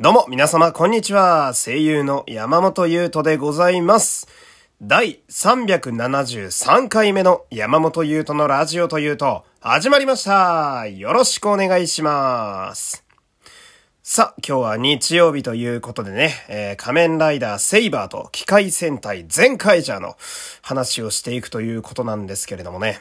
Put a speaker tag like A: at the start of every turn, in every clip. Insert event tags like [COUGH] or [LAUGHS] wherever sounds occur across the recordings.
A: どうも、皆様、こんにちは。声優の山本優斗でございます。第373回目の山本優斗のラジオというと、始まりました。よろしくお願いします。さあ、今日は日曜日ということでね、えー仮面ライダーセイバーと機械戦隊全カイジャーの話をしていくということなんですけれどもね。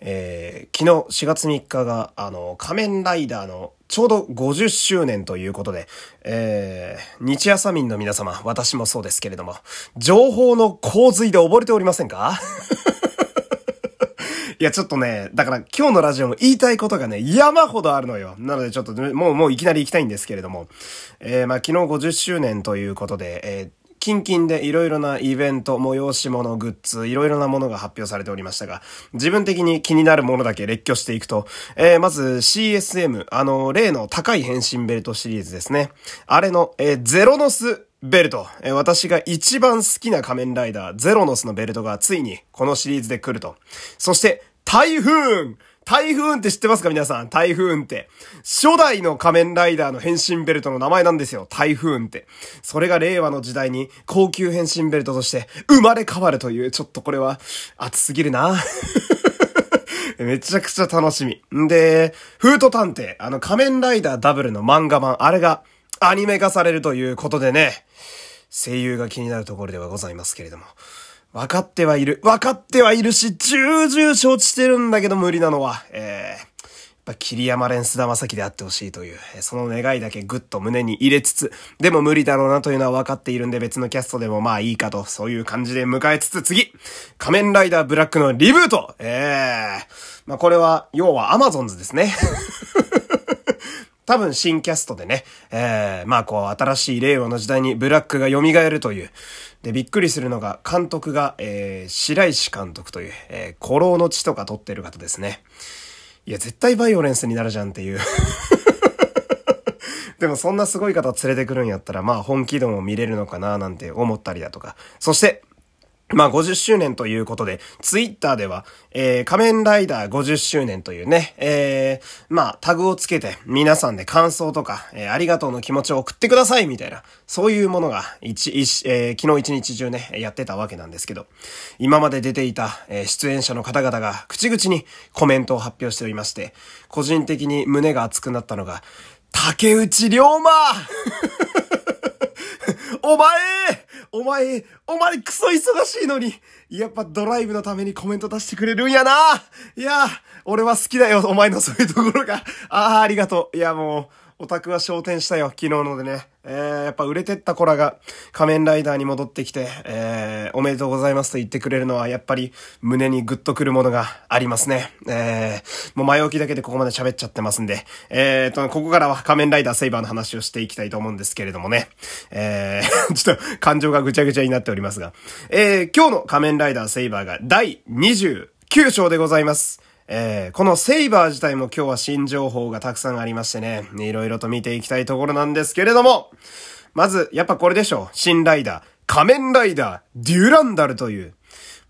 A: えー昨日4月3日が、あの、仮面ライダーのちょうど50周年ということで、えー日朝民の皆様、私もそうですけれども、情報の洪水で溺れておりませんか？[LAUGHS] いや、ちょっとね、だから今日のラジオも言いたいことがね、山ほどあるのよ。なのでちょっとね、もう、もういきなり行きたいんですけれども、えーまあ昨日50周年ということで、えーキンキンでいろいろなイベント、催し物、グッズ、いろいろなものが発表されておりましたが、自分的に気になるものだけ列挙していくと、えーまず CSM、あの、例の高い変身ベルトシリーズですね。あれの、えーゼロノスベルト、え私が一番好きな仮面ライダー、ゼロノスのベルトがついにこのシリーズで来ると。そして、台風台風って知ってますか皆さん？台風って。初代の仮面ライダーの変身ベルトの名前なんですよ。台風って。それが令和の時代に高級変身ベルトとして生まれ変わるという、ちょっとこれは熱すぎるな。[LAUGHS] めちゃくちゃ楽しみ。んで、フート探偵、あの仮面ライダーダブルの漫画版、あれがアニメ化されるということでね、声優が気になるところではございますけれども。分かってはいる。分かってはいるし、重々承知してるんだけど無理なのは、えー、やっぱ桐山連須田正樹であってほしいという、その願いだけぐっと胸に入れつつ、でも無理だろうなというのは分かっているんで別のキャストでもまあいいかと、そういう感じで迎えつつ次仮面ライダーブラックのリブートええまあこれは、要はアマゾンズですね。[LAUGHS] 多分新キャストでね、えー、まあこう新しい令和の時代にブラックが蘇るという。で、びっくりするのが、監督が、えー、白石監督という、えー、古老の地とか撮ってる方ですね。いや、絶対バイオレンスになるじゃんっていう。[LAUGHS] でもそんなすごい方連れてくるんやったら、まあ本気度も見れるのかななんて思ったりだとか。そして、まあ50周年ということで、ツイッターでは、えー、仮面ライダー50周年というね、えー、まあタグをつけて皆さんで感想とか、えー、ありがとうの気持ちを送ってくださいみたいな、そういうものが一、一、えー、昨日一日中ね、やってたわけなんですけど、今まで出ていた、えー出演者の方々が口々にコメントを発表しておりまして、個人的に胸が熱くなったのが、竹内涼真。[LAUGHS] お前お前お前クソ忙しいのにやっぱドライブのためにコメント出してくれるんやないや、俺は好きだよ、お前のそういうところが。ああ、ありがとう。いや、もう、オタクは昇天したよ、昨日のでね。えー、やっぱ売れてった子らが仮面ライダーに戻ってきて、えー、おめでとうございますと言ってくれるのは、やっぱり胸にグッとくるものがありますね。えー、もう前置きだけでここまで喋っちゃってますんで、えーと、ここからは仮面ライダーセイバーの話をしていきたいと思うんですけれどもね。えー、[LAUGHS] ちょっと感情がぐちゃぐちゃになっておりますが、えー、今日の仮面ライダーセイバーが第29章でございます。えー、このセイバー自体も今日は新情報がたくさんありましてね、いろいろと見ていきたいところなんですけれども、まず、やっぱこれでしょう。新ライダー、仮面ライダー、デュランダルという、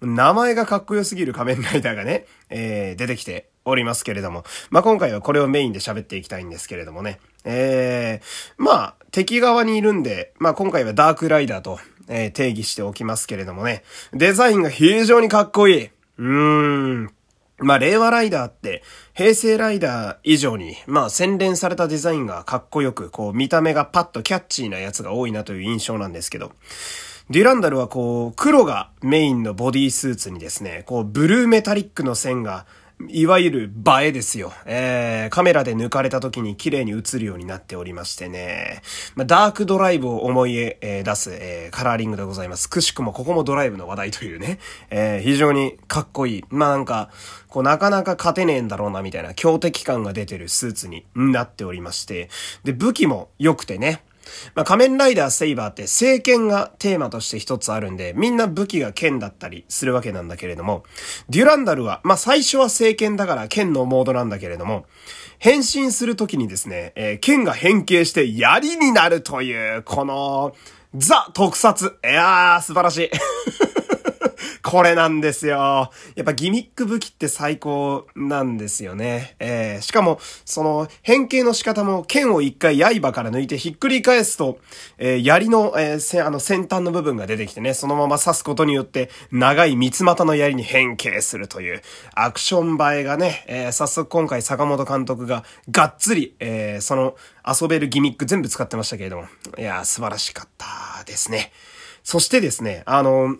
A: 名前がかっこよすぎる仮面ライダーがね、えー、出てきておりますけれども、まあ、今回はこれをメインで喋っていきたいんですけれどもね、えー、まあ、敵側にいるんで、まあ、今回はダークライダーと、えー定義しておきますけれどもね、デザインが非常にかっこいい。うーん。まあ、令和ライダーって、平成ライダー以上に、まあ、洗練されたデザインがかっこよく、こう、見た目がパッとキャッチーなやつが多いなという印象なんですけど、デュランダルはこう、黒がメインのボディスーツにですね、こう、ブルーメタリックの線が、いわゆる映えですよ。えー、カメラで抜かれた時に綺麗に映るようになっておりましてね。まあ、ダークドライブを思い、えー出す、えーカラーリングでございます。くしくもここもドライブの話題というね。えー非常にかっこいい。まあなんか、こうなかなか勝てねえんだろうなみたいな強敵感が出てるスーツになっておりまして。で、武器も良くてね。まあ、仮面ライダーセイバーって聖剣がテーマとして一つあるんで、みんな武器が剣だったりするわけなんだけれども、デュランダルは、まあ、最初は聖剣だから剣のモードなんだけれども、変身するときにですね、えー剣が変形して槍になるという、この、ザ特撮。いやー、素晴らしい。これなんですよ。やっぱギミック武器って最高なんですよね。えー、しかも、その、変形の仕方も剣を一回刃から抜いてひっくり返すと、えー、槍の、えー、せ、あの先端の部分が出てきてね、そのまま刺すことによって、長い三つ股の槍に変形するという、アクション映えがね、えー、早速今回坂本監督ががっつり、えー、その遊べるギミック全部使ってましたけれども、いやー素晴らしかったですね。そしてですね、あの、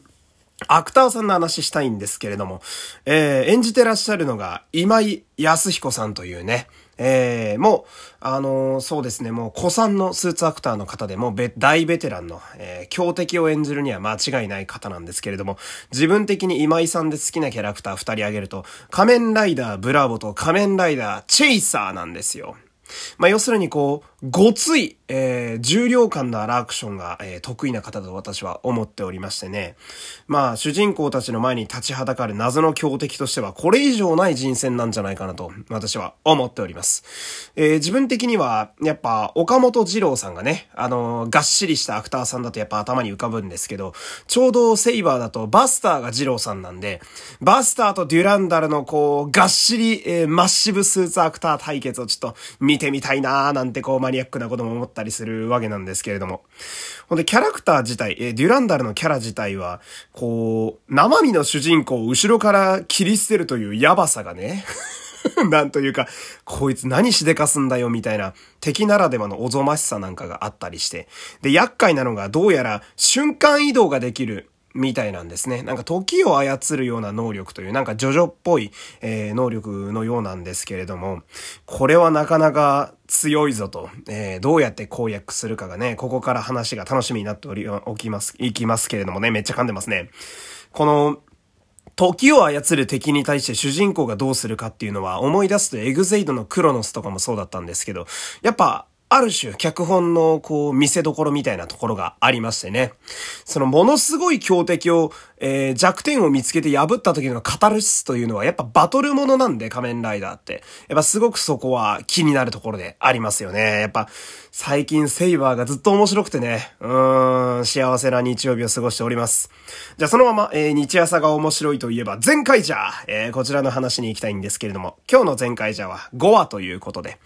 A: アクターさんの話したいんですけれども、えー、演じてらっしゃるのが、今井康彦さんというね、えー、もう、あのー、そうですね、もう、古参のスーツアクターの方でも、大ベテランの、えー、強敵を演じるには間違いない方なんですけれども、自分的に今井さんで好きなキャラクター二人挙げると、仮面ライダーブラボと仮面ライダーチェイサーなんですよ。まあ、要するにこう、ごつい、えー、重量感のあるアクションが、えー、得意な方だと私は思っておりましてね。まあ、主人公たちの前に立ちはだかる謎の強敵としては、これ以上ない人選なんじゃないかなと、私は思っております。えー、自分的には、やっぱ、岡本二郎さんがね、あのがっしりしたアクターさんだとやっぱ頭に浮かぶんですけど、ちょうどセイバーだとバスターが二郎さんなんで、バスターとデュランダルのこう、がっしり、えー、マッシブスーツアクター対決をちょっと見てみたいなーなんてこう、マニアックなことも思ってたりするわけなんですけれども。ほんで、キャラクター自体、えデュランダルのキャラ自体は、こう、生身の主人公を後ろから切り捨てるというやばさがね、[LAUGHS] なんというか、こいつ何しでかすんだよみたいな敵ならではのおぞましさなんかがあったりして。で、厄介なのがどうやら瞬間移動ができるみたいなんですね。なんか時を操るような能力という、なんかジョジョっぽい、えー、能力のようなんですけれども、これはなかなか強いぞと、えー、どうやって攻略するかがね、ここから話が楽しみになっており、おきます、いきますけれどもね、めっちゃ噛んでますね。この、時を操る敵に対して主人公がどうするかっていうのは思い出すとエグゼイドのクロノスとかもそうだったんですけど、やっぱある種、脚本の、こう、見せ所みたいなところがありましてね。その、ものすごい強敵を、えー、弱点を見つけて破った時のカタルシスというのは、やっぱバトルものなんで、仮面ライダーって。やっぱすごくそこは気になるところでありますよね。やっぱ、最近セイバーがずっと面白くてね、うーん、幸せな日曜日を過ごしております。じゃあそのまま、えー、日朝が面白いといえば、前回じゃえー、こちらの話に行きたいんですけれども、今日の前回じゃは5話ということで、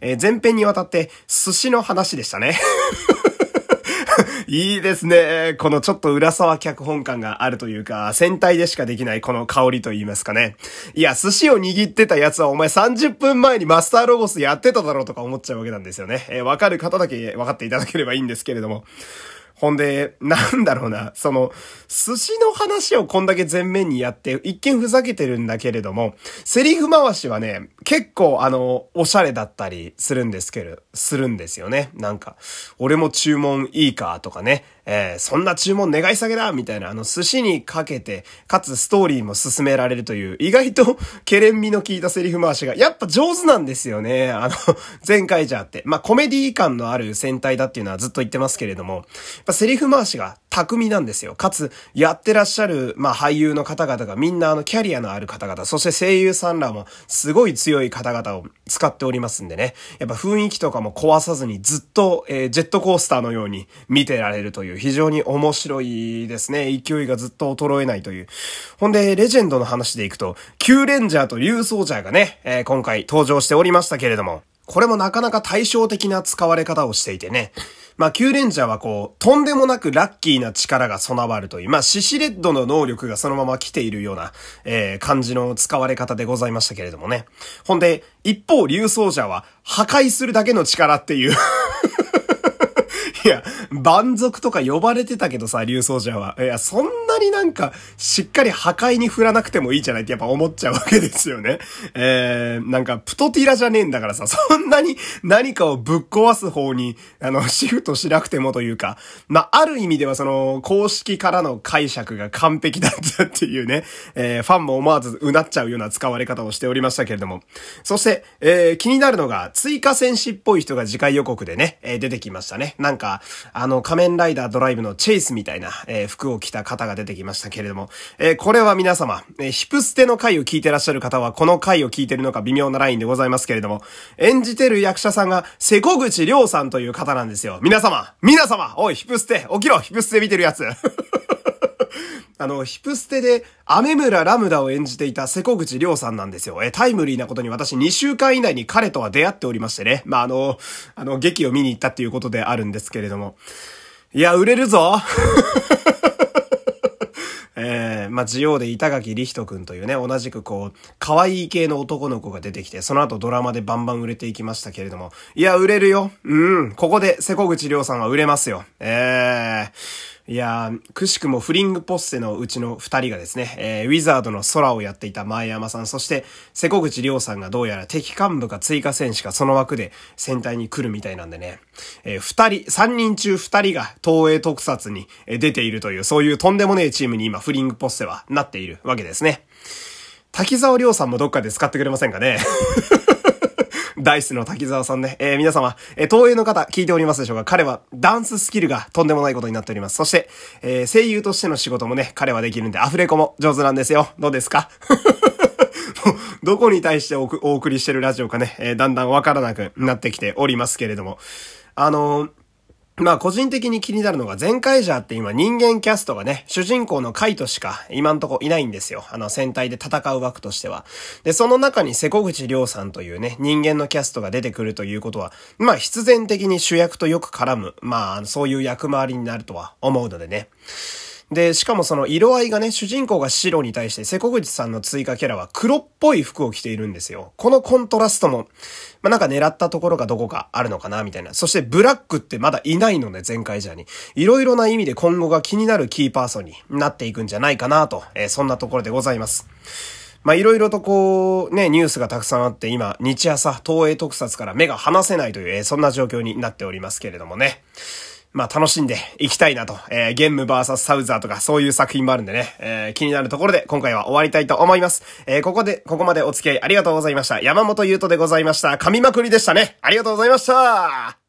A: えー、前編にわたって寿司の話でしたね。[LAUGHS] いいですね。このちょっと浦沢脚本感があるというか、戦隊でしかできないこの香りと言いますかね。いや、寿司を握ってたやつはお前30分前にマスターロゴスやってただろうとか思っちゃうわけなんですよね。えー、わかる方だけ分かっていただければいいんですけれども。ほんで、なんだろうな、その、寿司の話をこんだけ前面にやって、一見ふざけてるんだけれども、セリフ回しはね、結構あの、おしゃれだったりするんですけど、するんですよね。なんか、俺も注文いいかとかね、えー、そんな注文願い下げだみたいな、あの、寿司にかけて、かつストーリーも進められるという、意外と、ケレン味の効いたセリフ回しが、やっぱ上手なんですよね。あの、[LAUGHS] 前回じゃあって。まあ、コメディ感のある戦隊だっていうのはずっと言ってますけれども、やっぱセリフ回しが巧みなんですよ。かつ、やってらっしゃる、まあ、俳優の方々がみんなあの、キャリアのある方々、そして声優さんらも、すごい強い方々を使っておりますんでね。やっぱ雰囲気とかも壊さずにずっと、えー、ジェットコースターのように見てられるという、非常に面白いですね。勢いがずっと衰えないという。ほんで、レジェンドの話でいくと、キューレンジャーとリュウソージャーがね、えー、今回登場しておりましたけれども、これもなかなか対照的な使われ方をしていてね。まあ、キューレンジャーはこう、とんでもなくラッキーな力が備わるという、まあ、シシレッドの能力がそのまま来ているような、えー、感じの使われ方でございましたけれどもね。ほんで、一方、竜奏者は破壊するだけの力っていう [LAUGHS] いや、蛮族とか呼ばれてたけどさ、竜奏者は。いや、そんなになんか、しっかり破壊に振らなくてもいいじゃないってやっぱ思っちゃうわけですよね。えー、なんか、プトティラじゃねえんだからさ、そんなに何かをぶっ壊す方に、あの、シフトしなくてもというか、まあ、ある意味ではその、公式からの解釈が完璧だったっていうね、えー、ファンも思わずうなっちゃうような使われ方をしておりましたけれども。そして、えー、気になるのが、追加戦士っぽい人が次回予告でね、えー、出てきましたね。なんか、ああの、仮面ライダードライブのチェイスみたいな、えー、服を着た方が出てきましたけれども、えー、これは皆様、えー、ヒプステの回を聞いてらっしゃる方は、この回を聞いてるのか微妙なラインでございますけれども、演じてる役者さんが、瀬古口亮さんという方なんですよ。皆様皆様おい、ヒプステ起きろヒプステ見てるやつ。あの、ヒプステで、アメ村ララムダを演じていた瀬古口亮さんなんですよ。え、タイムリーなことに私2週間以内に彼とは出会っておりましてね。まあ、あの、あの、劇を見に行ったっていうことであるんですけれども。いや、売れるぞ [LAUGHS] えー、まあ、ジオで板垣リヒト君というね、同じくこう、可愛い系の男の子が出てきて、その後ドラマでバンバン売れていきましたけれども、いや、売れるよ。うん、ここで瀬古口亮さんは売れますよ。えー、いやー、くしくもフリングポッセのうちの二人がですね、えー、ウィザードの空をやっていた前山さん、そして、瀬古口亮さんがどうやら敵幹部か追加戦士かその枠で戦隊に来るみたいなんでね、えー、二人、三人中二人が東映特撮に出ているという、そういうとんでもねえチームに今フリングポッセはなっているわけですね。滝沢亮さんもどっかで使ってくれませんかねダイスの滝沢さんね。えー、皆様、えー、東映の方聞いておりますでしょうか？彼はダンススキルがとんでもないことになっております。そして、えー、声優としての仕事もね、彼はできるんで、アフレコも上手なんですよ。どうですか？[LAUGHS] どこに対してお送りしてるラジオかね、えー、だんだんわからなくなってきておりますけれども。あのーまあ個人的に気になるのが前回じゃって今人間キャストがね、主人公のカイトしか今んとこいないんですよ。あの戦隊で戦う枠としては。で、その中に瀬古口亮さんというね、人間のキャストが出てくるということは、まあ必然的に主役とよく絡む、まあそういう役回りになるとは思うのでね。で、しかもその色合いがね、主人公が白に対して、瀬古口さんの追加キャラは黒っぽい服を着ているんですよ。このコントラストも、まあ、なんか狙ったところがどこかあるのかな、みたいな。そしてブラックってまだいないので、前回じゃに。いろいろな意味で今後が気になるキーパーソンになっていくんじゃないかなと、えー、そんなところでございます。まあ、いろいろとこう、ね、ニュースがたくさんあって、今、日朝、東映特撮から目が離せないという、えー、そんな状況になっておりますけれどもね。まあ楽しんでいきたいなと、えー、ゲーム VS サウザーとかそういう作品もあるんでね、えー、気になるところで今回は終わりたいと思います。えー、ここで、ここまでお付き合いありがとうございました。山本優斗でございました。噛みまくりでしたね。ありがとうございました。